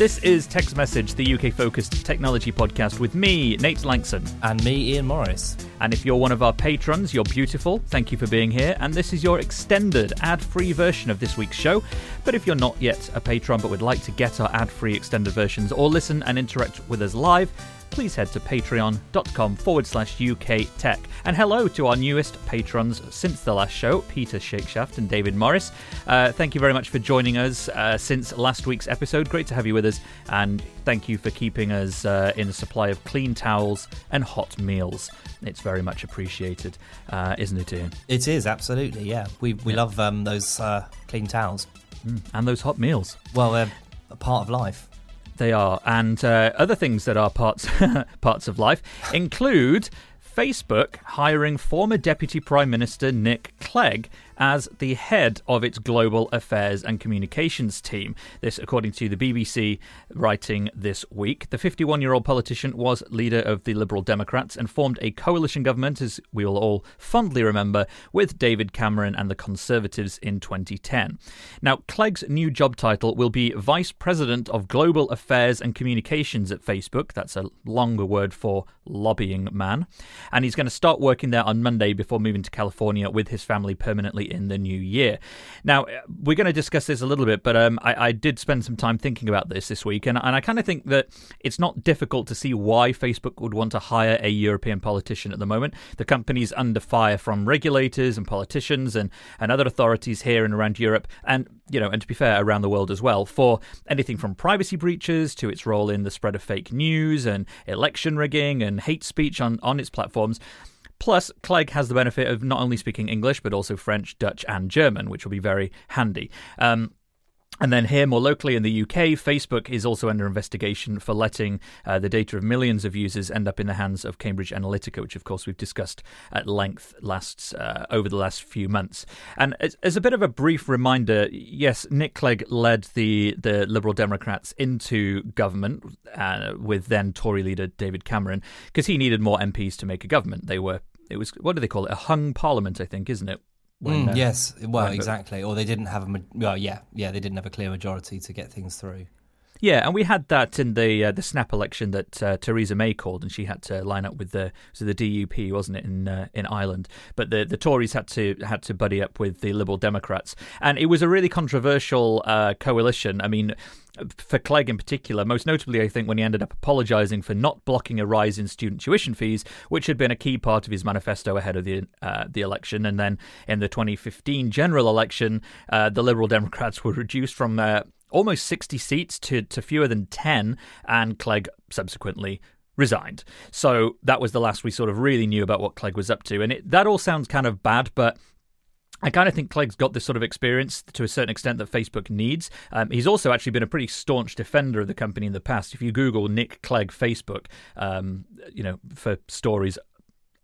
This is Tech's Message, the UK focused technology podcast with me, Nate Lanxon. And me, Ian Morris. And if you're one of our patrons, you're beautiful. Thank you for being here. And this is your extended ad free version of this week's show. But if you're not yet a patron but would like to get our ad free extended versions or listen and interact with us live, please head to patreon.com forward slash UK Tech. And hello to our newest patrons since the last show, Peter Shakeshaft and David Morris. Uh, thank you very much for joining us uh, since last week's episode. Great to have you with us. And thank you for keeping us uh, in a supply of clean towels and hot meals. It's very much appreciated, uh, isn't it, Ian? It is, absolutely, yeah. We, we Yeah. love um, those uh, clean towels. Mm, And those hot meals. Well, they're a part of life. They are, and uh, other things that are parts parts of life include Facebook hiring former Deputy Prime Minister Nick Clegg as the head of its global affairs and communications team. This, according to the BBC, writing this week. The 51 year old politician was leader of the Liberal Democrats and formed a coalition government, as we will all fondly remember, with David Cameron and the Conservatives in 2010. Now, Clegg's new job title will be Vice President of Global Affairs and Communications at Facebook. That's a longer word for lobbying man. And he's going to start working there on Monday before moving to California with his family permanently in the new year. Now, uh, we're going to discuss this a little bit, but um, I, I did spend some time thinking about this this week, and, and I kind of think that it's not difficult to see why Facebook would want to hire a European politician at the moment. The company's under fire from regulators and politicians and, and other authorities here and around Europe, and you know, and to be fair, around the world as well, for anything from privacy breaches to its role in the spread of fake news and election rigging and hate speech on, on its platforms. Plus, Clegg has the benefit of not only speaking English, but also French, Dutch, and German, which will be very handy. Um, and then here, more locally in the UK, Facebook is also under investigation for letting uh, the data of millions of users end up in the hands of Cambridge Analytica, which, of course, we've discussed at length last uh, over the last few months. And as, as a bit of a brief reminder, yes, Nick Clegg led the the Liberal Democrats into government uh, with then Tory leader David Cameron because he needed more MPs to make a government. They were it was what do they call it? A hung parliament, I think, isn't it? When, Mm, uh, yes, well, exactly. Or they didn't have a. ma- Well, yeah, yeah, they didn't have a clear majority to get things through. Yeah, and we had that in the uh, the snap election that uh, Theresa May called, and she had to line up with the so the DUP, wasn't it, in uh, in Ireland? But the the Tories had to had to buddy up with the Liberal Democrats, and it was a really controversial uh, coalition. I mean. For Clegg in particular, most notably, I think when he ended up apologising for not blocking a rise in student tuition fees, which had been a key part of his manifesto ahead of the uh, the election, and then in the 2015 general election, uh, the Liberal Democrats were reduced from uh, almost 60 seats to, to fewer than 10, and Clegg subsequently resigned. So that was the last we sort of really knew about what Clegg was up to. And it, that all sounds kind of bad, but. I kind of think Clegg's got this sort of experience to a certain extent that Facebook needs. Um, he's also actually been a pretty staunch defender of the company in the past. If you Google Nick Clegg Facebook, um, you know, for stories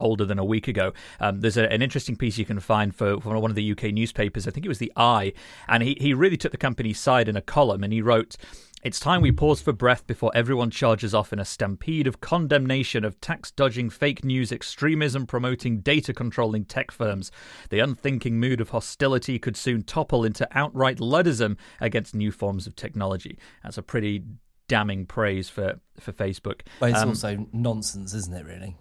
older than a week ago. Um, there's a, an interesting piece you can find for, for one of the UK newspapers. I think it was the Eye, and he he really took the company's side in a column, and he wrote. It's time we pause for breath before everyone charges off in a stampede of condemnation of tax dodging, fake news, extremism promoting, data controlling tech firms. The unthinking mood of hostility could soon topple into outright Luddism against new forms of technology. That's a pretty damning praise for, for Facebook. But it's Um, also nonsense, isn't it? Really.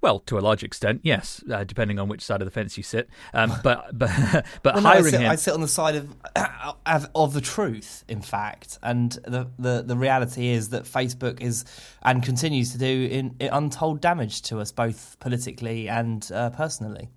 Well, to a large extent, yes, uh, depending on which side of the fence you sit. Um, but but but Well, no, I hiring sit, him, I sit on the side of of, of the truth, in fact, and the, the the reality is that Facebook is and continues to do in, in untold damage to us both politically and uh, personally.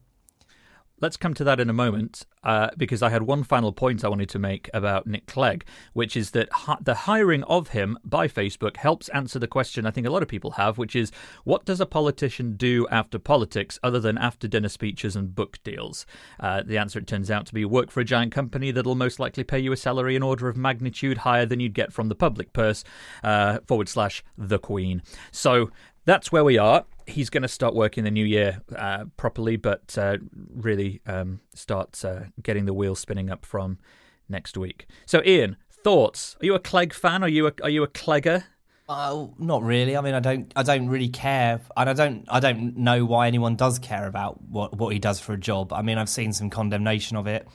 Let's come to that in a moment uh, because I had one final point I wanted to make about Nick Clegg, which is that hi- the hiring of him by Facebook helps answer the question I think a lot of people have, which is what does a politician do after politics other than after dinner speeches and book deals? Uh, the answer, it turns out, to be work for a giant company that'll most likely pay you a salary in order of magnitude higher than you'd get from the public purse, uh, forward slash the Queen. So that's where we are. He's going to start working the new year uh, properly, but uh, really um, start uh, getting the wheels spinning up from next week. So, Ian, thoughts? Are you a Clegg fan? Are you a, are you a Clegger? Uh, not really. I mean, I don't. I don't really care, and I don't. I don't know why anyone does care about what what he does for a job. I mean, I've seen some condemnation of it.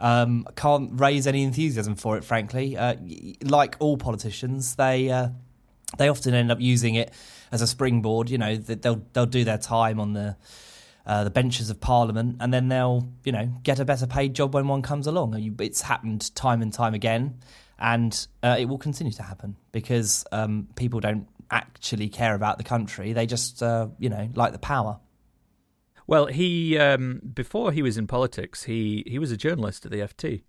Um, can't raise any enthusiasm for it, frankly. Uh, like all politicians, they uh, they often end up using it as a springboard. You know, they'll they'll do their time on the uh, the benches of Parliament, and then they'll you know get a better paid job when one comes along. It's happened time and time again and uh, it will continue to happen because um, people don't actually care about the country; they just, uh, you know, like the power. Well, he um, before he was in politics, he he was a journalist at the FT.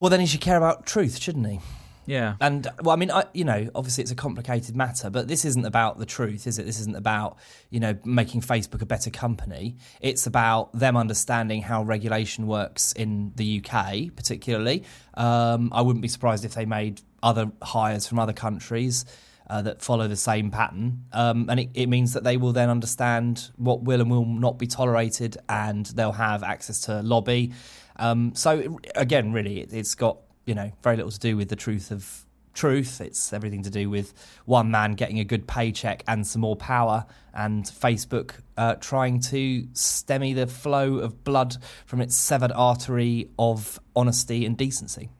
Well, then he should care about truth, shouldn't he? Yeah. And well, I mean, I, you know, obviously it's a complicated matter, but this isn't about the truth, is it? This isn't about you know making Facebook a better company. It's about them understanding how regulation works in the UK, particularly. Um, I wouldn't be surprised if they made other hires from other countries. Uh, that follow the same pattern, um, and it, it, means that they will then understand what will and will not be tolerated, and they'll have access to lobby. Um, so again, really, it, it's got you know, very little to do with the truth of truth. It's everything to do with one man getting a good paycheck and some more power, and Facebook uh, trying to stemmy the flow of blood from its severed artery of honesty and decency.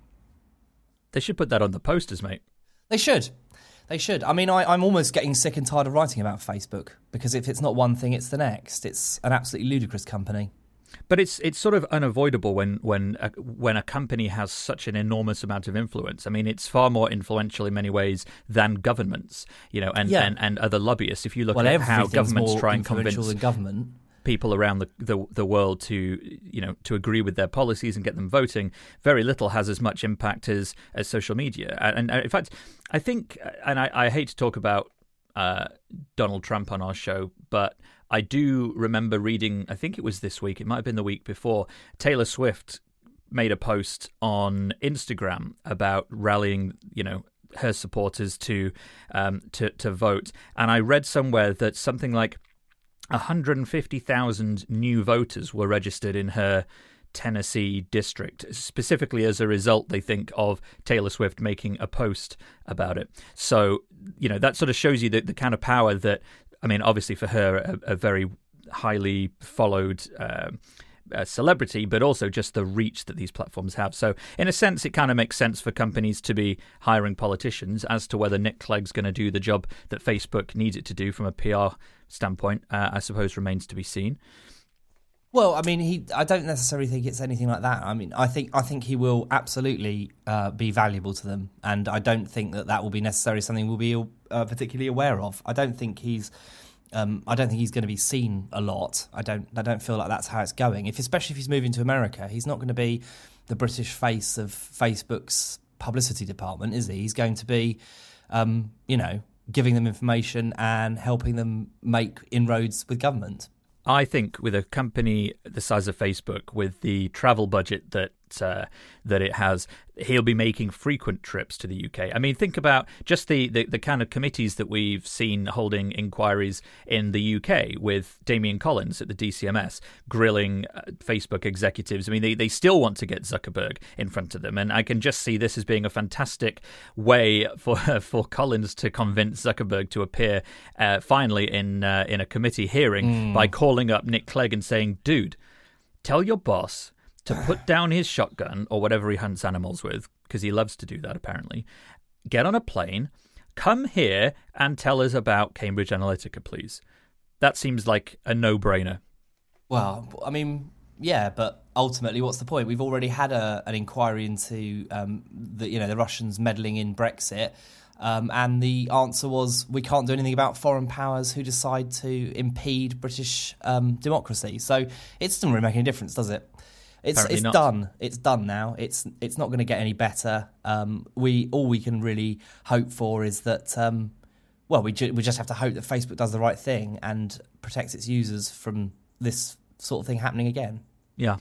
They should put that on the posters, mate. They should. They should. I mean, I, am almost getting sick and tired of writing about Facebook because if it's not one thing, it's the next. It's an absolutely ludicrous company. But it's it's sort of unavoidable when when a, when a company has such an enormous amount of influence. I mean, it's far more influential in many ways than governments, you know, and, yeah. and, and other lobbyists. If you look well, at how governments try and convince government people around the, the, the world to you know to agree with their policies and get them voting, very little has as much impact as as social media. And, and in fact, I think, and I, I hate to talk about uh, Donald Trump on our show, but I do remember reading, I think it was this week, it might have been the week before, Taylor Swift made a post on Instagram about rallying, you know, her supporters to um, to to vote, and I read somewhere that something like 150,000 new voters were registered in her Tennessee district, specifically as a result, they think, of Taylor Swift making a post about it. So, you know, that sort of shows you the, the kind of power that I mean, obviously for her, a, a very highly followed. Uh, celebrity, but also just the reach that these platforms have. So, in a sense, it kind of makes sense for companies to be hiring politicians. As to whether Nick Clegg's going to do the job that Facebook needs it to do from a PR standpoint, uh, I suppose remains to be seen. Well, I mean, he. I don't necessarily think it's anything like that. I mean, I think I think he will absolutely uh, be valuable to them, and I don't think that that will be necessarily something we'll be uh, particularly aware of. I don't think he's. Um, I don't think he's going to be seen a lot. I don't. I don't feel like that's how it's going. If, especially if he's moving to America, he's not going to be the British face of Facebook's publicity department, is he? He's going to be, um, you know, giving them information and helping them make inroads with government. I think with a company the size of Facebook, with the travel budget that uh, that it has, he'll be making frequent trips to the UK. I mean, think about just the, the, the, kind of committees that we've seen holding inquiries in the UK with Damian Collins at the DCMS grilling uh, Facebook executives. I mean, they, they still want to get Zuckerberg in front of them. And I can just see this as being a fantastic way for for Collins to convince Zuckerberg to appear uh, finally in, uh, in a committee hearing mm. by calling up Nick Clegg and saying, dude, tell your boss to put down his shotgun or whatever he hunts animals with, because he loves to do that apparently, get on a plane, come here and tell us about Cambridge Analytica, please. That seems like a no brainer. Well, I mean, yeah, but ultimately, what's the point? We've already had a, an inquiry into um, the you know the Russians meddling in Brexit. Um, and the answer was we can't do anything about foreign powers who decide to impede British um, democracy. So it doesn't really make any difference, does it? It's Apparently it's not. done. It's done now. It's it's not going to get any better. Um, we all we can really hope for is that um, well we ju- we just have to hope that Facebook does the right thing and protects its users from this sort of thing happening again. Yeah.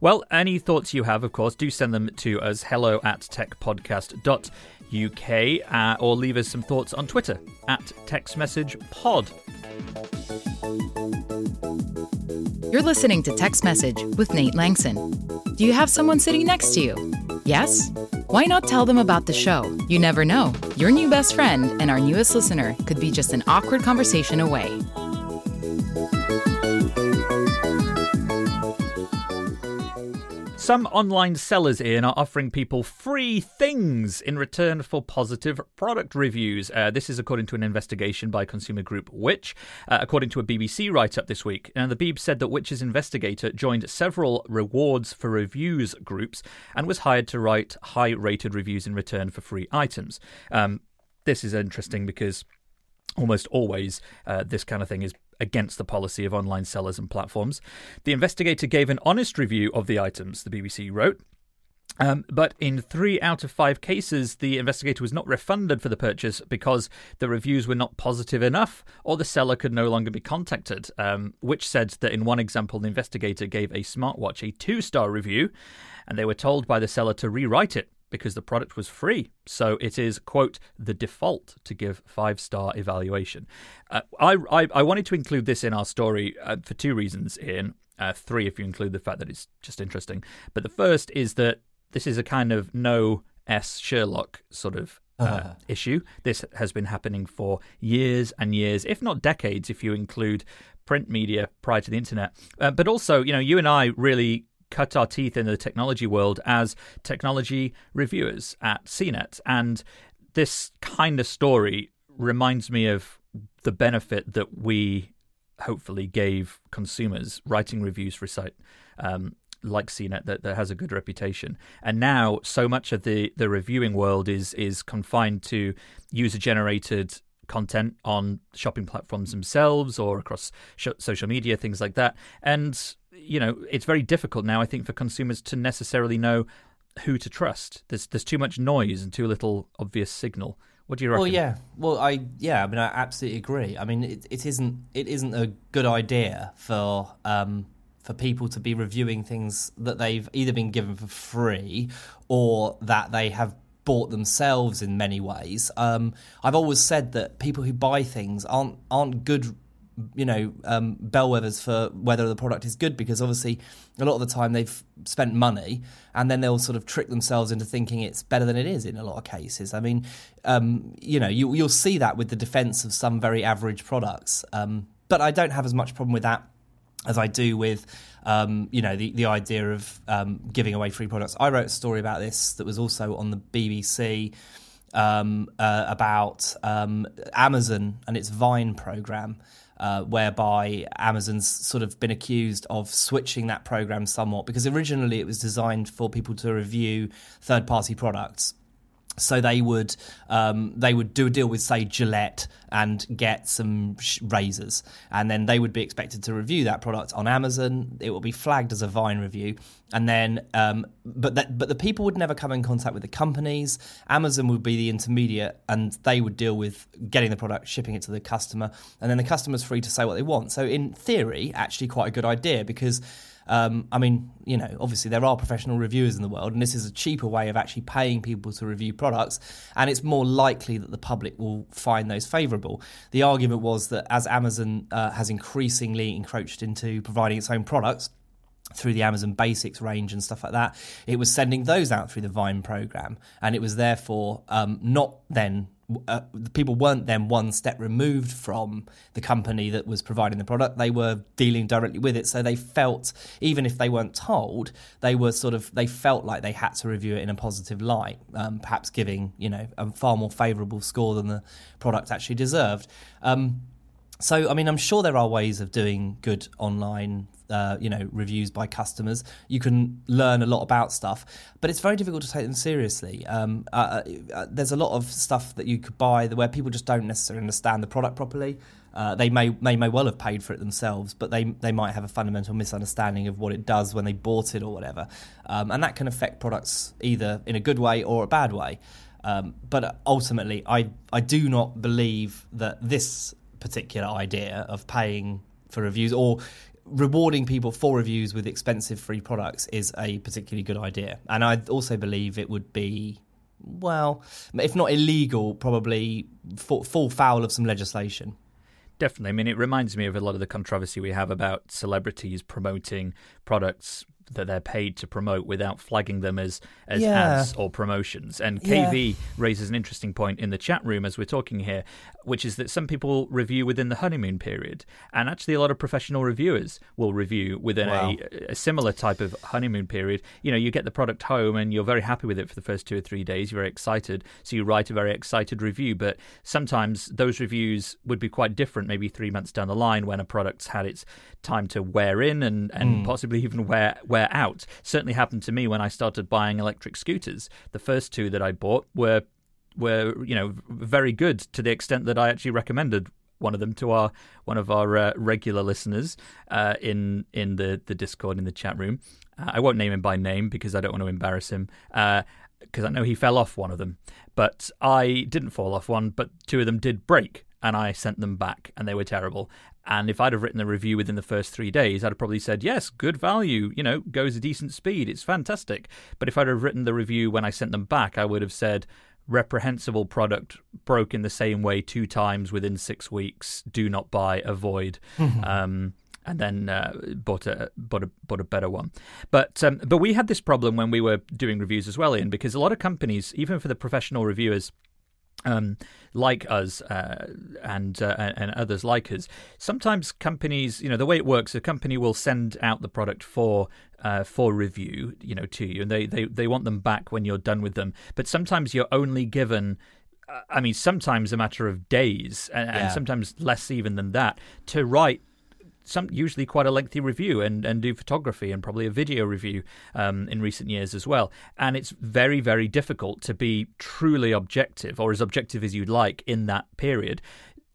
Well, any thoughts you have, of course, do send them to us hello at techpodcast.uk uh, or leave us some thoughts on Twitter at textmessagepod. You're listening to Tech's Message with Nate Lanxon. Do you have someone sitting next to you? Yes? Why not tell them about the show? You never know. Your new best friend and our newest listener could be just an awkward conversation away. Some online sellers, Ian, are offering people free things in return for positive product reviews. Uh, this is according to an investigation by consumer group Which, uh, according to a BBC write up this week. Now, the Beeb said that Which's investigator joined several rewards for reviews groups and was hired to write high rated reviews in return for free items. Um, this is interesting because almost always uh, this kind of thing is against the policy of online sellers and platforms. The investigator gave an honest review of the items, the BBC wrote. Um, but in three out of five cases, the investigator was not refunded for the purchase because the reviews were not positive enough or the seller could no longer be contacted. Um, which said that in one example, the investigator gave a smartwatch a two star review and they were told by the seller to rewrite it because the product was free. So it is, quote, the default to give five star evaluation. Uh, I, I, I wanted to include this in our story uh, for two reasons, Ian. Uh, three, if you include the fact that it's just interesting. But the first is that this is a kind of no S Sherlock sort of uh, issue. This has been happening for years and years, if not decades, if you include print media prior to the internet. Uh, but also, you know, you and I really cut our teeth in the technology world as technology reviewers at CNET. And this kind of story reminds me of the benefit that we hopefully gave consumers writing reviews for a site um, like CNET that, that has a good reputation. And now so much of the, the reviewing world is is confined to user generated content on shopping platforms themselves or across sh- social media, things like that. And you know, it's very difficult now, I think, for consumers to necessarily know who to trust. There's there's too much noise and too little obvious signal. What do you reckon? Well, yeah. Well, I yeah. I mean, I absolutely agree. I mean, it, it isn't it isn't a good idea for um, for people to be reviewing things that they've either been given for free or that they have bought themselves in many ways. Um, I've always said that people who buy things aren't aren't good you know um, bellwethers for whether the product is good because obviously a lot of the time they've spent money and then they'll sort of trick themselves into thinking it's better than it is in a lot of cases. I mean, um, you know, you, you'll see that with the defence of some very average products, um, but I don't have as much problem with that as I do with, um, you know, the, the idea of um, giving away free products. I wrote a story about this that was also on the BBC um, uh, about um, Amazon and its Vine program. Uh, whereby Amazon's sort of been accused of switching that program somewhat because originally it was designed for people to review third party products so they would um, they would do a deal with say Gillette and get some sh- razors, and then they would be expected to review that product on Amazon. It will be flagged as a Vine review, and then um, but that but the people would never come in contact with the companies. Amazon would be the intermediate, and they would deal with getting the product, shipping it to the customer, and then the customer's free to say what they want. So in theory, actually quite a good idea because. Um, I mean, you know, obviously there are professional reviewers in the world, and this is a cheaper way of actually paying people to review products, and it's more likely that the public will find those favourable. The argument was that as Amazon uh, has increasingly encroached into providing its own products, through the Amazon Basics range and stuff like that, it was sending those out through the Vine program, and it was therefore um, not then. Uh, the people weren't then one step removed from the company that was providing the product. They were dealing directly with it, so they felt, even if they weren't told, they were sort of they felt like they had to review it in a positive light, um, perhaps giving you know a far more favourable score than the product actually deserved. Um, so, I mean, I'm sure there are ways of doing good online, uh, you know, reviews by customers. You can learn a lot about stuff, but it's very difficult to take them seriously. Um, uh, uh, there's a lot of stuff that you could buy where people just don't necessarily understand the product properly. Uh, they may, may may well have paid for it themselves, but they they might have a fundamental misunderstanding of what it does when they bought it or whatever, um, and that can affect products either in a good way or a bad way. Um, but ultimately, I I do not believe that this particular idea of paying for reviews or rewarding people for reviews with expensive free products is a particularly good idea. And I also believe it would be, well, if not illegal, probably fall foul of some legislation. Definitely. I mean, it reminds me of a lot of the controversy we have about celebrities promoting products that they're paid to promote without flagging them as as yeah. ads or promotions. And KV yeah. raises an interesting point in the chat room as we're talking here, which is that some people review within the honeymoon period, and actually a lot of professional reviewers will review within wow. a, a, similar type of honeymoon period. You know, you get the product home and you're very happy with it for the first two or three days. You're very excited, so you write a very excited review. But sometimes those reviews would be quite different, maybe three months down the line when a product's had its time to wear in and and mm. possibly even wear wear out. Certainly happened to me when I started buying electric scooters. The first two that I bought were were you know very good to the extent that I actually recommended one of them to our one of our uh, regular listeners uh, in in the the Discord in the chat room. Uh, I won't name him by name because I don't want to embarrass him. because uh, I know he fell off one of them, but I didn't fall off one. But two of them did break, and I sent them back, and they were terrible. And if I'd have written a review within the first three days, I'd have probably said, yes, good value, you know, goes a decent speed, it's fantastic. But if I'd have written the review when I sent them back, I would have said, reprehensible product broke in the same way two times within six weeks, do not buy, avoid. um, and then uh, bought a bought a bought a better one. But um, but we had this problem when we were doing reviews as well, Ian, because a lot of companies, even for the professional reviewers, um, like us uh, and uh, and others like us. Sometimes companies, you know, the way it works, a company will send out the product for uh, for review, you know, to you, and they, they they want them back when you're done with them. But sometimes you're only given. Uh, I mean, sometimes a matter of days, and, yeah. and sometimes less even than that, to write some usually quite a lengthy review and, and do photography and probably a video review um, in recent years as well. And it's very, very difficult to be truly objective or as objective as you'd like in that period.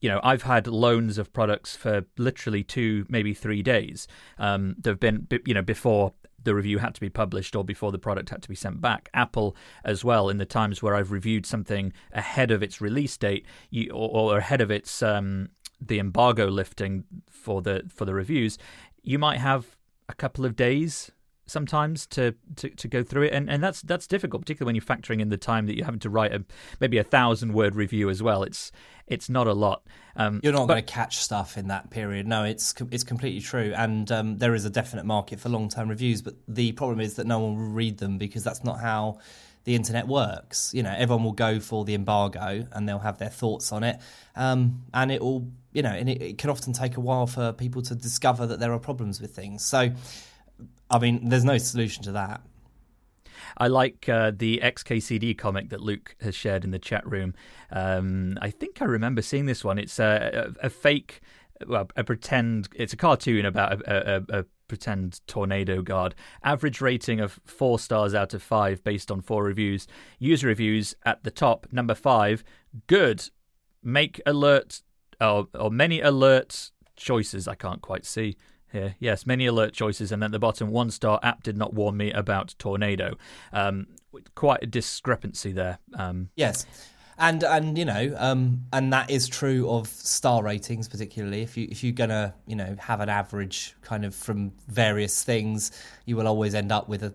You know, I've had loans of products for literally two, maybe three days. Um, there have been, you know, before the review had to be published or before the product had to be sent back. Apple, as well, in the times where I've reviewed something ahead of its release date you, or, or, ahead of its um, the embargo lifting for the for the reviews, you might have a couple of days sometimes to, to, to go through it, and, and that's that's difficult, particularly when you're factoring in the time that you're having to write a maybe a thousand word review as well. It's it's not a lot. Um, you're not going to catch stuff in that period. No, it's it's completely true, and um, there is a definite market for long term reviews. But the problem is that no one will read them because that's not how the internet works. You know, everyone will go for the embargo and they'll have their thoughts on it, um, and it will, you know, and it, it, can often take a while for people to discover that there are problems with things. So, I mean, there's no solution to that. I like uh, the XKCD comic that Luke has shared in the chat room. Um, I think I remember seeing this one. It's a, a, a fake well, a pretend. It's a cartoon about a, a, a, pretend tornado guard. Average rating of four stars out of five based on four reviews. User reviews at the top. Number five, good. Make alert or many alert choices. I can't quite see here. Yes, many alert choices, and at the bottom, one star app did not warn me about tornado. Um, quite a discrepancy there. Um, yes and and you know um, and that is true of star ratings particularly if you if you're gonna you know have an average kind of from various things you will always end up with a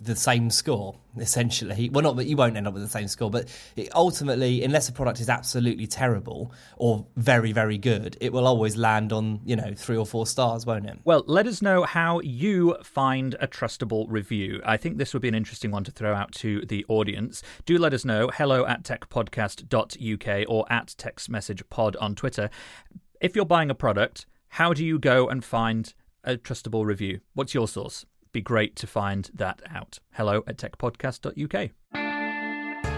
the same score essentially. Well not that you won't end up with the same score but ultimately unless a product is absolutely terrible or very very good it will always land on you know three or four stars won't it? Well let us know how you find a trustable review. I think this would be an interesting one to throw out to the audience. Do let us know. Hello at techpodcast.uk or at text message pod on twitter. If you're buying a product how do you go and find a trustable review? What's your source be great to find that out. Hello at techpodcast.uk.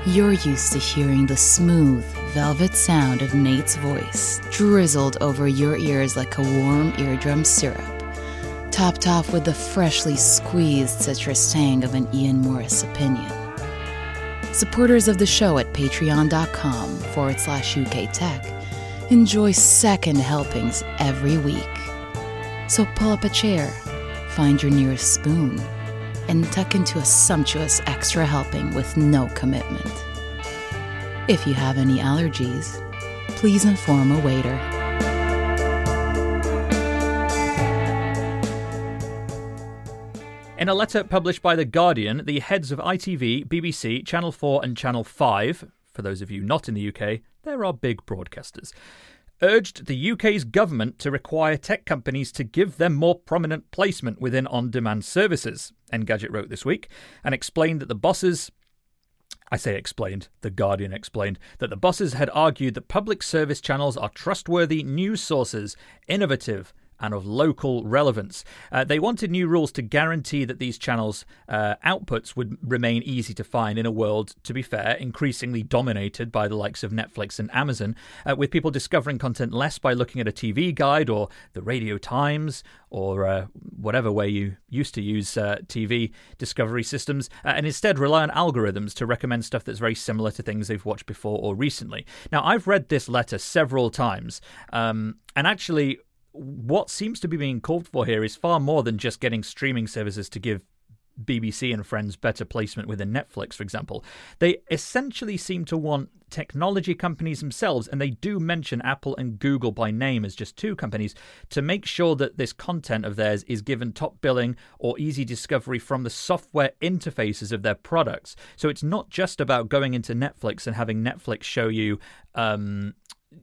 You're used to hearing the smooth, velvet sound of Nate's voice drizzled over your ears like a warm eardrum syrup, topped off with the freshly squeezed citrus tang of an Ian Morris opinion. Supporters of the show at patreon.com forward slash UK Tech enjoy second helpings every week. So pull up a chair, find your nearest spoon, and tuck into a sumptuous extra helping with no commitment. If you have any allergies, please inform a waiter. In a letter published by The Guardian, the heads of ITV, BBC, Channel 4, and Channel 5, for those of you not in the UK, there are big broadcasters, urged the UK's government to require tech companies to give them more prominent placement within on demand services. Engadget wrote this week and explained that the bosses. I say explained, The Guardian explained, that the bosses had argued that public service channels are trustworthy news sources, innovative, and of local relevance. Uh, they wanted new rules to guarantee that these channels' uh, outputs would remain easy to find in a world, to be fair, increasingly dominated by the likes of Netflix and Amazon, uh, with people discovering content less by looking at a TV guide or the Radio Times or uh, whatever way you used to use uh, TV discovery systems, uh, and instead rely on algorithms to recommend stuff that's very similar to things they've watched before or recently. Now, I've read this letter several times, um, and actually, what seems to be being called for here is far more than just getting streaming services to give BBC and Friends better placement within Netflix, for example. They essentially seem to want technology companies themselves, and they do mention Apple and Google by name as just two companies, to make sure that this content of theirs is given top billing or easy discovery from the software interfaces of their products. So it's not just about going into Netflix and having Netflix show you. Um,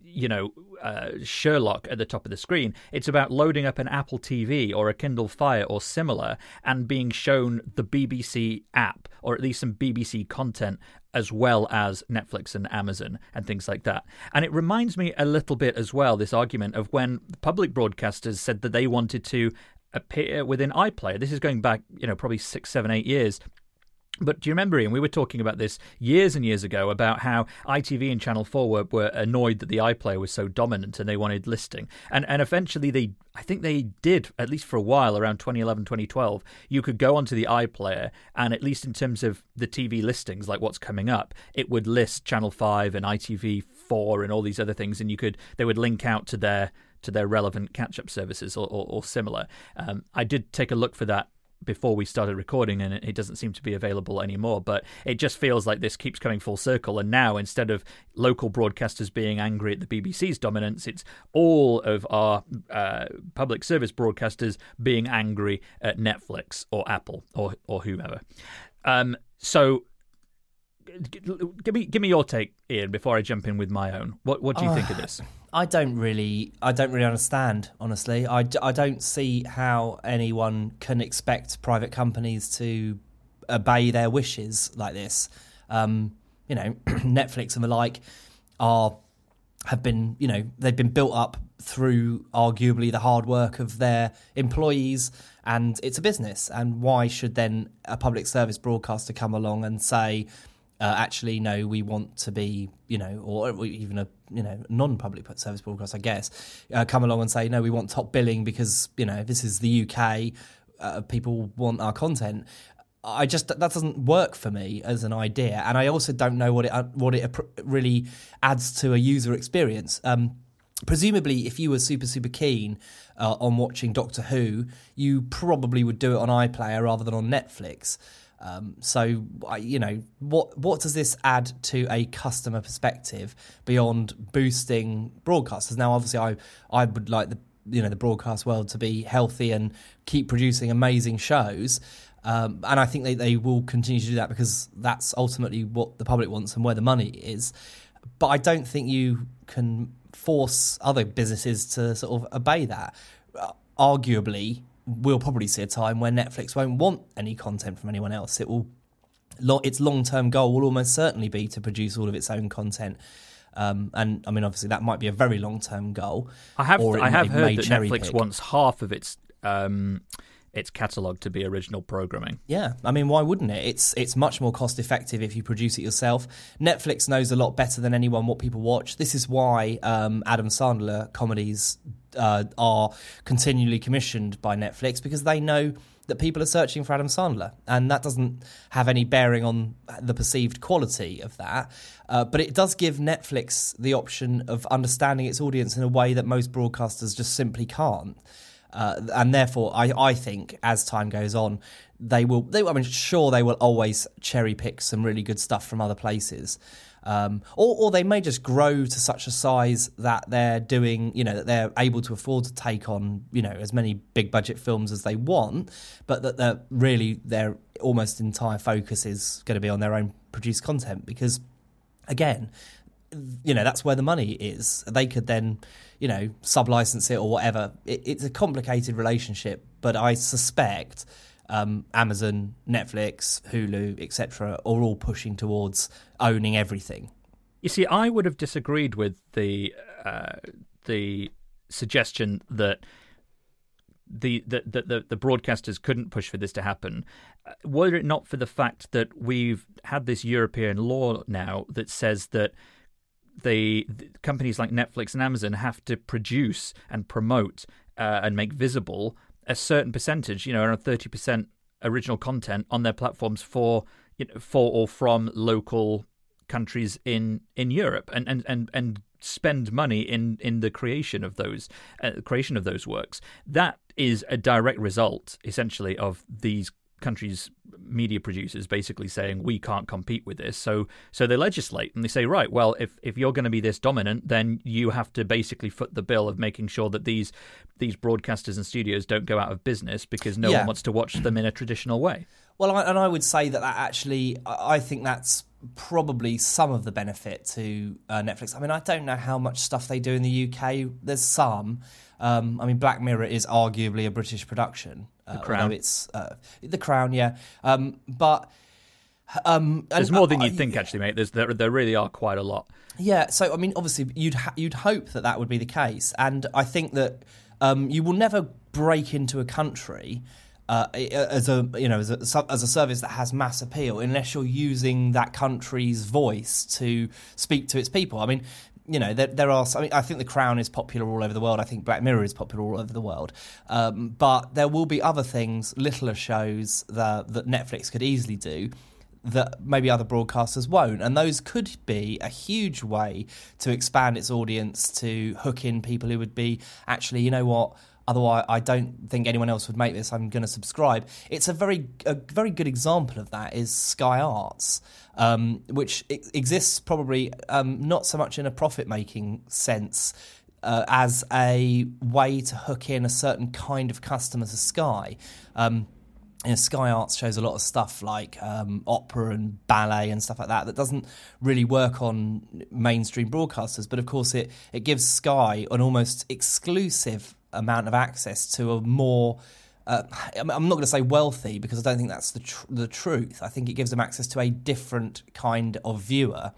you know, uh, Sherlock at the top of the screen. It's about loading up an Apple TV or a Kindle Fire or similar and being shown the BBC app or at least some BBC content as well as Netflix and Amazon and things like that. And it reminds me a little bit as well, this argument of when public broadcasters said that they wanted to appear within iPlayer. This is going back, you know, probably six, seven, eight years. But do you remember, Ian, we were talking about this years and years ago about how ITV and Channel 4 were, were annoyed that the iPlayer was so dominant and they wanted listing. And and eventually they, I think they did, at least for a while, around 2011, 2012, you could go onto the iPlayer and at least in terms of the TV listings, like what's coming up, it would list Channel 5 and ITV4 and all these other things. And you could, they would link out to their to their relevant catch-up services or, or, or similar. Um, I did take a look for that before we started recording and it doesn't seem to be available anymore but it just feels like this keeps coming full circle. And now instead of local broadcasters being angry at the BBC's dominance it's all of our uh, public service broadcasters being angry at Netflix or Apple or or whomever um, so give me give me your take Ian before I jump in with my own what what do you think of this I don't really, I don't really understand. Honestly, I, I don't see how anyone can expect private companies to obey their wishes like this. Um, you know, Netflix and the like are have been, you know, they've been built up through arguably the hard work of their employees, and it's a business. And why should then a public service broadcaster come along and say? Uh, actually, no, we want to be, you know, or even a you know non-public service broadcast, I guess, uh, come along and say no, we want top billing because you know this is the UK, uh, people want our content. I just that doesn't work for me as an idea, and I also don't know what it uh, what it really adds to a user experience. Um, presumably, if you were super super keen uh, on watching Doctor Who, you probably would do it on iPlayer rather than on Netflix. Um, so, you know, what what does this add to a customer perspective beyond boosting broadcasters? Now, obviously, I I would like the you know the broadcast world to be healthy and keep producing amazing shows. Um, and I think they, they will continue to do that because that's ultimately what the public wants and where the money is. But I don't think you can force other businesses to sort of obey that. Arguably, we'll probably see a time where Netflix won't want any content from anyone else. It will, its long term goal will almost certainly be to produce all of its own content. Um, and I mean, obviously, that might be a very long term goal. I have I have heard that Netflix pick. wants half of its um, its catalog to be original programming. Yeah, I mean, why wouldn't it? It's it's much more cost effective if you produce it yourself. Netflix knows a lot better than anyone what people watch. This is why um, Adam Sandler comedies uh, are continually commissioned by Netflix because they know that people are searching for Adam Sandler, and that doesn't have any bearing on the perceived quality of that. Uh, but it does give Netflix the option of understanding its audience in a way that most broadcasters just simply can't. Uh, and therefore, I, I think as time goes on, they will. They, I mean, sure, they will always cherry pick some really good stuff from other places, um, or, or they may just grow to such a size that they're doing, you know, that they're able to afford to take on, you know, as many big budget films as they want, but that they're really their almost entire focus is going to be on their own produced content because, again, you know, that's where the money is. They could then you know, sub-license it or whatever. It, it's a complicated relationship, but I suspect um, Amazon, Netflix, Hulu, etc., are all pushing towards owning everything. You see, I would have disagreed with the uh, the suggestion that the, the, the, the, broadcasters couldn't push for this to happen. Were it not for the fact that we've had this European law now that says that the, companies like Netflix and Amazon have to produce and promote uh, and make visible a certain percentage, you know, around thirty percent original content on their platforms for you know, for or from local countries in in Europe, and and and and spend money in in the creation of those uh, creation of those works. That is a direct result, essentially, of these countries' media producers basically saying we can't compete with this. So so they legislate and they say, right, well, if if you're going to be this dominant, then you have to basically foot the bill of making sure that these these broadcasters and studios don't go out of business because no yeah. one wants to watch them in a traditional way. Well, I, and I would say that, that actually, I think that's probably some of the benefit to uh, Netflix. I mean, I don't know how much stuff they do in the UK. There's some. Um, I mean, Black Mirror is arguably a British production. Uh, the Crown. It's uh, the Crown, yeah. Um, but um, there's and, more than you'd think, actually, mate. There's there, there really are quite a lot. Yeah. So I mean, obviously, you'd ha- you'd hope that that would be the case, and I think that um, you will never break into a country. Uh, as a you know as a, as a service that has mass appeal, unless you're using that country's voice to speak to its people. I mean, you know, there, there are. I mean, I think The Crown is popular all over the world. I think Black Mirror is popular all over the world. Um, but there will be other things, littler shows that that Netflix could easily do that maybe other broadcasters won't. And those could be a huge way to expand its audience to hook in people who would be actually, you know what, Otherwise, I don't think anyone else would make this. I'm going to subscribe. It's a very a very good example of that is Sky Arts, um, which exists probably um, not so much in a profit making sense. Uh, as a way to hook in a certain kind of customer to Sky. Um, you know, Sky Arts shows a lot of stuff like um, opera and ballet and stuff like that that doesn't really work on mainstream broadcasters. But of course, it it gives Sky an almost exclusive amount of access to a more uh, I'm not going to say wealthy because I don't think that's the tr- the truth. I think it gives them access to a different kind of viewer,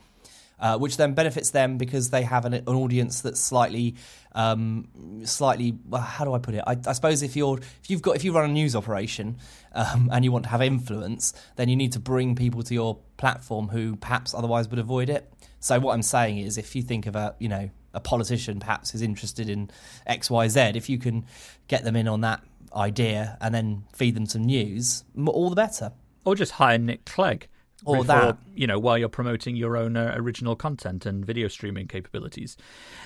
uh, which then benefits them because they have an, an audience that's slightly, um, slightly. Well, how do I put it? I, I, suppose if you're if you've got if you run a news operation um, and you want to have influence, then you need to bring people to your platform who perhaps otherwise would avoid it. So what I'm saying is, if you think of a you know a politician perhaps is interested in X, Y, Z, if you can get them in on that idea and then feed them some news, all the better. Or just hire Nick Clegg or before, that you know while you're promoting your own uh, original content and video streaming capabilities.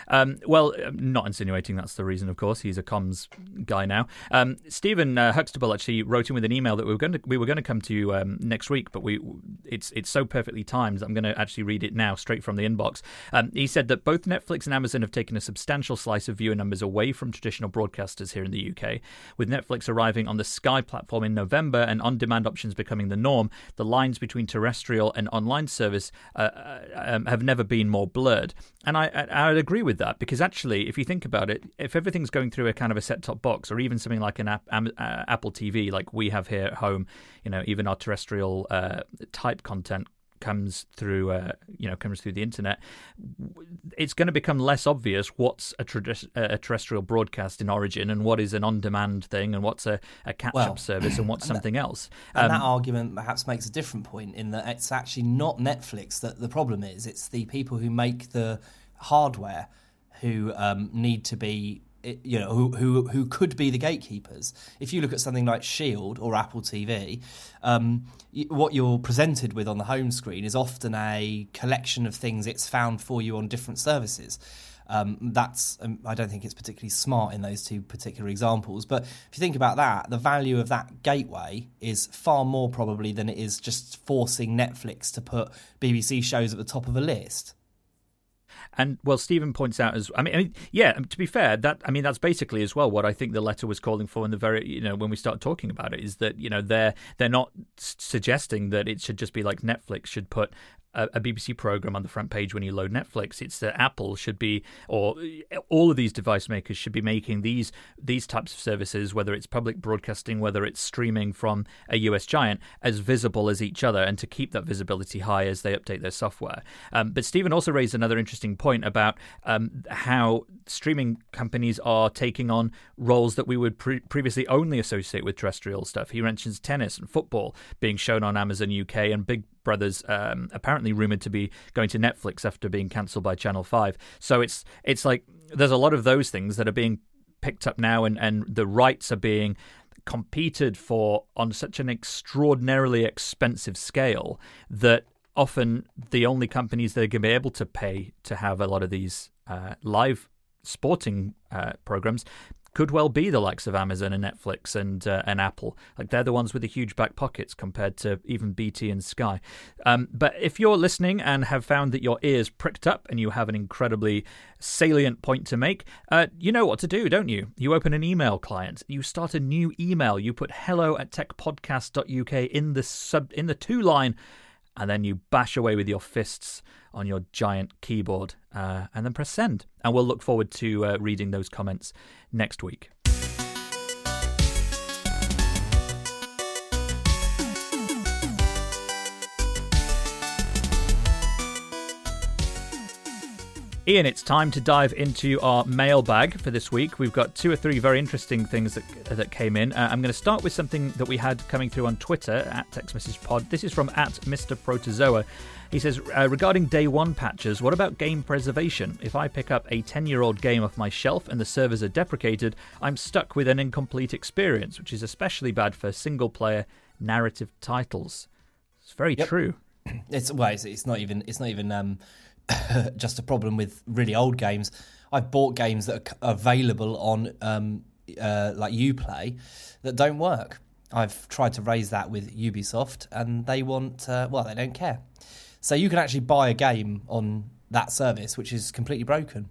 Um, well, I'm not insinuating that's the reason, of course. He's a comms guy now. Um, Stephen uh, Huxtable actually wrote in with an email that we were going to we were going to come to you um, next week, but we it's it's so perfectly timed. I'm going to actually read it now straight from the inbox. Um, he said that both Netflix and Amazon have taken a substantial slice of viewer numbers away from traditional broadcasters here in the UK, with Netflix arriving on the Sky platform in November and on-demand options becoming the norm. The lines between terrestrial and online service uh, uh, um, have never been more blurred. And I, I, would agree with that because actually, if you think about it, if everything's going through a kind of a set top box or even something like an app, uh, Apple TV, like we have here at home, you know, even our terrestrial uh, type content comes through uh, you know comes through the internet it's going to become less obvious what's a, trad- a, terrestrial broadcast in origin and what is an on-demand thing and what's a, a catch-up well, service and what's and something that, else. and um, that argument perhaps makes a different point in that it's actually not netflix that the problem is it's the people who make the hardware who um, need to be you know who, who who could be the gatekeepers. If you look at something like Shield or Apple TV, um, what you're presented with on the home screen is often a collection of things it's found for you on different services. Um, that's um, I don't think it's particularly smart in those two particular examples. But if you think about that, the value of that gateway is far more probably than it is just forcing Netflix to put BBC shows at the top of a list. And well, Stephen points out as I mean, I mean, yeah. To be fair, that I mean that's basically as well what I think the letter was calling for in the very you know when we start talking about it is that you know they're they're not suggesting that it should just be like Netflix should put a, a, BBC program on the front page when you load Netflix. It's that Apple should be, or all of these device makers should be making these these types of services, whether it's public broadcasting, whether it's streaming from a US giant, as visible as each other, and to keep that visibility high as they update their software. Um, but Stephen also raised another interesting point about um, how streaming companies are taking on roles that we would pre- previously only associate with terrestrial stuff. He mentions tennis and football being shown on Amazon UK and Big Brothers um, apparently rumored to be going to Netflix after being cancelled by Channel Five. So it's it's like there's a lot of those things that are being picked up now, and and the rights are being competed for on such an extraordinarily expensive scale that often the only companies that are going to be able to pay to have a lot of these uh, live sporting uh, programs could well be the likes of Amazon and Netflix and uh, and Apple. Like they're the ones with the huge back pockets compared to even BT and Sky. Um, but if you're listening and have found that your ears pricked up and you have an incredibly salient point to make, uh, you know what to do, don't you? You open an email client, you start a new email, you put hello at techpodcast.uk in the sub in the two line and then you bash away with your fists on your giant keyboard uh, and then press send. And we'll look forward to uh, reading those comments next week. Ian, it's time to dive into our mailbag for this week. We've got two or three very interesting things that that came in. Uh, I'm going to start with something that we had coming through on Twitter at Tech's Message Pod. This is from at Mr. Protozoa. He says, uh, regarding day one patches, what about game preservation? If I pick up a 10 year old game off my shelf and the servers are deprecated, I'm stuck with an incomplete experience, which is especially bad for single player narrative titles. It's very yep. true. It's well, it's, it's, not even it's not even um, just a problem with really old games. I've bought games that are available on um, uh, like UPlay that don't work. I've tried to raise that with Ubisoft, and they want uh, well, they don't care. So you can actually buy a game on that service, which is completely broken.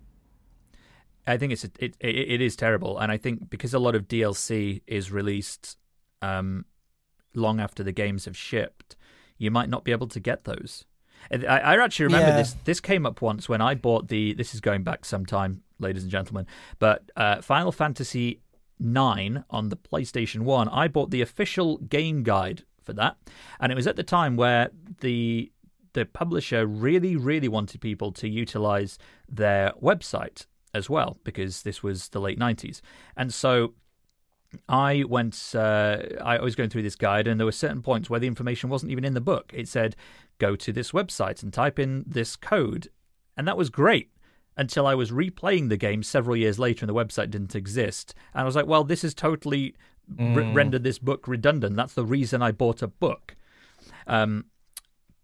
I think it's a, it, it, it is terrible, and I think because a lot of DLC is released um, long after the games have shipped, you might not be able to get those. I, I actually remember yeah. this. This came up once when I bought the. This is going back some time, ladies and gentlemen. But uh, Final Fantasy nine on the PlayStation One, I bought the official game guide for that, and it was at the time where the the publisher really, really wanted people to utilize their website as well because this was the late nineties, and so I went. Uh, I was going through this guide, and there were certain points where the information wasn't even in the book. It said, "Go to this website and type in this code," and that was great until I was replaying the game several years later, and the website didn't exist. And I was like, "Well, this has totally mm. rendered this book redundant. That's the reason I bought a book." Um,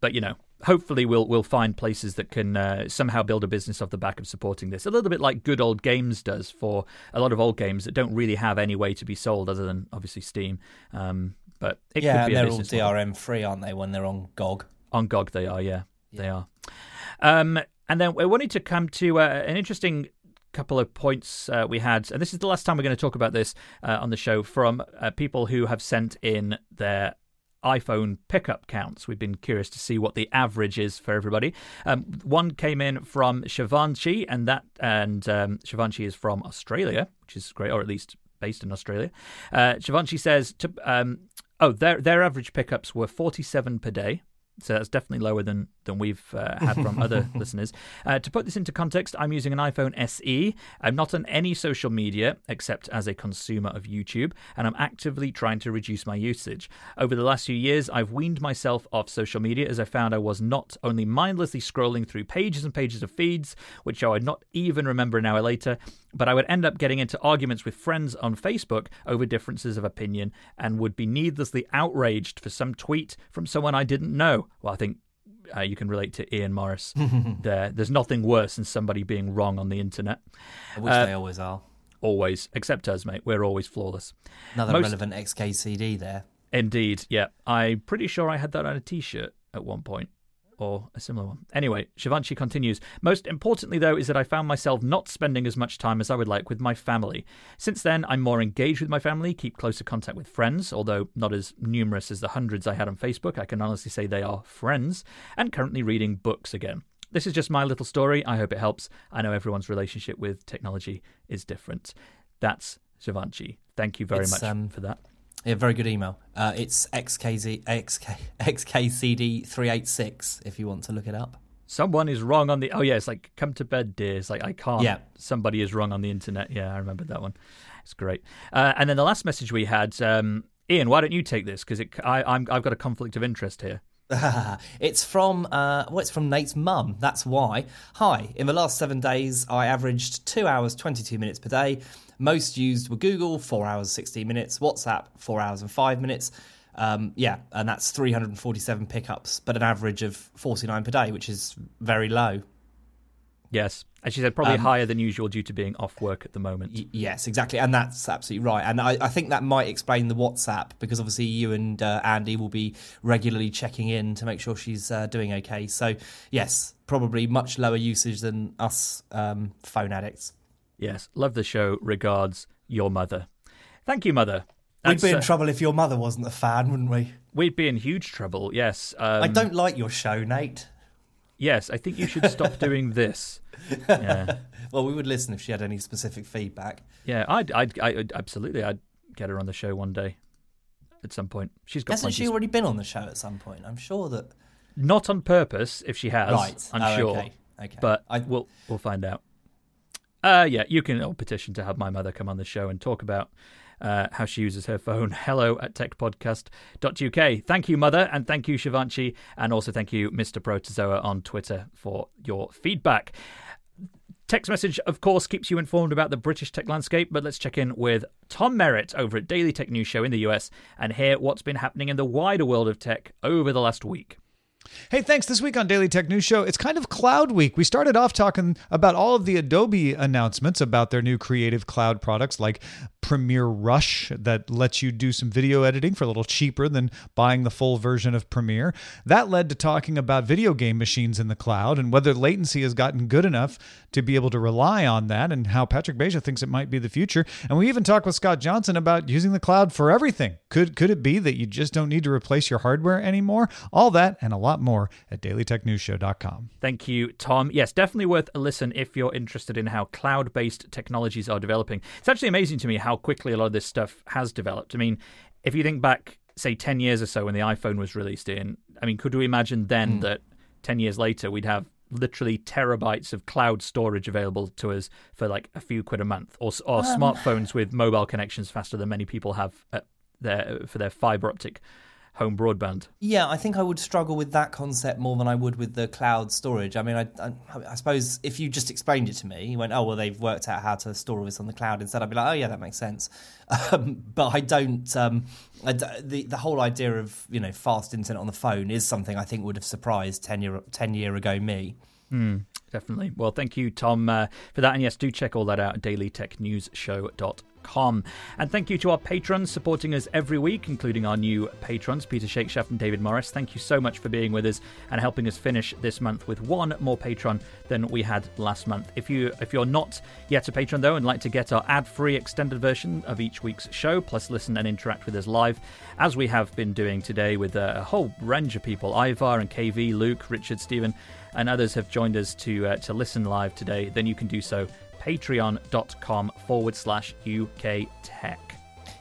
but you know, hopefully we'll we'll find places that can uh, somehow build a business off the back of supporting this. A little bit like Good Old Games does for a lot of old games that don't really have any way to be sold other than obviously Steam. Um, but it yeah, could be they're all DRM free, aren't they? When they're on GOG. On GOG, they are. Yeah, yeah. they are. Um, and then we wanted to come to uh, an interesting couple of points uh, we had, and this is the last time we're going to talk about this uh, on the show from uh, people who have sent in their iPhone pickup counts. We've been curious to see what the average is for everybody. Um, one came in from Shivanshi, and that and um, Shivanshi is from Australia, which is great, or at least based in Australia. Uh, Shivanshi says, to, um, "Oh, their their average pickups were 47 per day." So that's definitely lower than than we've uh, had from other listeners. Uh, to put this into context, I'm using an iPhone SE. I'm not on any social media except as a consumer of YouTube, and I'm actively trying to reduce my usage. Over the last few years, I've weaned myself off social media as I found I was not only mindlessly scrolling through pages and pages of feeds, which I would not even remember an hour later, but I would end up getting into arguments with friends on Facebook over differences of opinion and would be needlessly outraged for some tweet from someone I didn't know. Well, I think uh, you can relate to Ian Morris there. There's nothing worse than somebody being wrong on the internet. Which Uh, they always are. Always, except us, mate. We're always flawless. Another most- relevant XKCD there. Indeed, yeah. I'm pretty sure I had that on a t-shirt at one point. Or a similar one. Anyway, Shivanshi continues. Most importantly, though, is that I found myself not spending as much time as I would like with my family. Since then, I'm more engaged with my family, keep closer contact with friends, although not as numerous as the hundreds I had on Facebook. I can honestly say they are friends, and currently reading books again. This is just my little story. I hope it helps. I know everyone's relationship with technology is different. That's Shivanshi. Thank you very It's, much um, for that. Yeah, very good email. Uh, it's XKZ, XK, XKCD386 if you want to look it up. Someone is wrong on the. Oh yeah, it's like come to bed, dear. It's like I can't. Yeah. Somebody is wrong on the internet. Yeah, I remember that one. It's great. Uh, and then the last message we had, um, Ian, why don't you take this? Because I, I'm, I've got a conflict of interest here. it's from uh, well, it's from Nate's mum. That's why. Hi. In the last seven days, I averaged two hours twenty-two minutes per day. Most used were Google, four hours sixteen minutes. WhatsApp, four hours and five minutes. Um, yeah, and that's three hundred and forty-seven pickups, but an average of forty-nine per day, which is very low. Yes, as she said, probably Um, higher than usual due to being off work at the moment. Y- yes, exactly, and that's absolutely right. And I, I think that might explain the WhatsApp because obviously you and uh, Andy will be regularly checking in to make sure she's uh, doing okay. So yes, probably much lower usage than us um, phone addicts. yes, love the show. Regards, your mother. Thank you, mother. We'd be in uh, trouble if your mother wasn't a fan, wouldn't we? We'd be in huge trouble. Yes. Um, I don't like your show, Nate. Yes, I think you should stop doing this. Yeah. Well, we would listen if she had any specific feedback. Yeah, I'd, I'd, I'd absolutely, I'd get her on the show one day, at some point. She's got Hasn't she already been on the show at some point? I'm sure that. not on purpose. If she has, Right. I'm Oh, sure, okay. Okay. but I- we'll we'll find out. Uh, yeah, you can all petition to have my mother come on the show and talk about uh, how she uses her phone. Hello at techpodcast.uk. Thank you, mother, and thank you, Shivanshi, and also thank you, Mr. Protozoa, on Twitter for your feedback. Tech's Message, of course, keeps you informed about the British tech landscape, but let's check in with Tom Merritt over at Daily Tech News Show in the US and hear what's been happening in the wider world of tech over the last week. Hey, thanks. This week on Daily Tech News Show, it's kind of cloud week. We started off talking about all of the Adobe announcements about their new creative cloud products like Premiere Rush that lets you do some video editing for a little cheaper than buying the full version of Premiere. That led to talking about video game machines in the cloud and whether latency has gotten good enough to be able to rely on that and how Patrick Beja thinks it might be the future. And we even talked with Scott Johnson about using the cloud for everything. Could could it be that you just don't need to replace your hardware anymore? All that and a lot more at dailytechnewsshow.com. Thank you, Tom. Yes, definitely worth a listen if you're interested in how cloud based technologies are developing. It's actually amazing to me how quickly a lot of this stuff has developed. I mean, if you think back, say, 10 years or so when the iPhone was released in, I mean, could we imagine then hmm. that 10 years later we'd have literally terabytes of cloud storage available to us for like a few quid a month or, or um. smartphones with mobile connections faster than many people have at their, for their fiber optic home broadband? Yeah, I think I would struggle with that concept more than I would with the cloud storage. I mean, I, I, I suppose if you just explained it to me, you went, "Oh, well, they've worked out how to store all this on the cloud." Instead, I'd be like, "Oh, yeah, that makes sense." Um, but I don't. Um, I the the whole idea of you know fast internet on the phone is something I think would have surprised ten year ten year ago me. Definitely. Well, thank you, Tom, uh, for that. And yes, do check all that out at dailytechnewsshow.com. And thank you to our patrons supporting us every week, including our new patrons, Peter Shakeshaft and David Morris. Thank you so much for being with us and helping us finish this month with one more patron than we had last month. If you if you're not yet a patron though and like to get our ad-free extended version of each week's show, plus listen and interact with us live, as we have been doing today with a whole range of people, Ivar and KV, Luke, Richard, Stephen, and others have joined us to uh, to listen live today, then you can do so patreon.com forward slash UK Tech.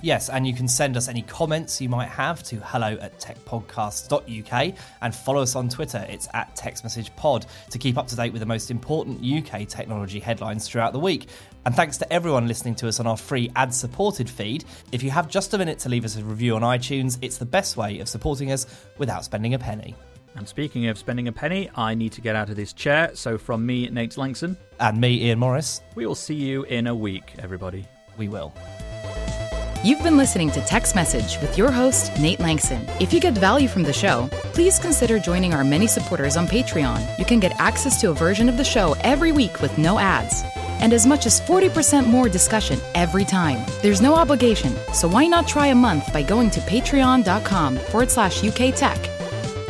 Yes, and you can send us any comments you might have to hello at techpodcast.uk and follow us on Twitter. It's at TechsMessagePod to keep up to date with the most important UK technology headlines throughout the week. And thanks to everyone listening to us on our free ad supported feed. If you have just a minute to leave us a review on iTunes, it's the best way of supporting us without spending a penny. And speaking of spending a penny, I need to get out of this chair. So from me, Nate Lanxon, And me, Ian Morris, we will see you in a week, everybody. we will. You've been listening to Tech's Message with your host, Nate Lanxon. If you get value from the show, please consider joining our many supporters on Patreon. You can get access to a version of the show every week with no ads. And as much as 40% more discussion every time. There's no obligation, so why not try a month by going to patreon.com forward slash UK Tech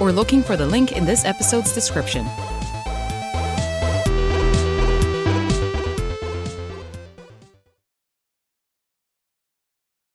or looking for the link in this episode's description.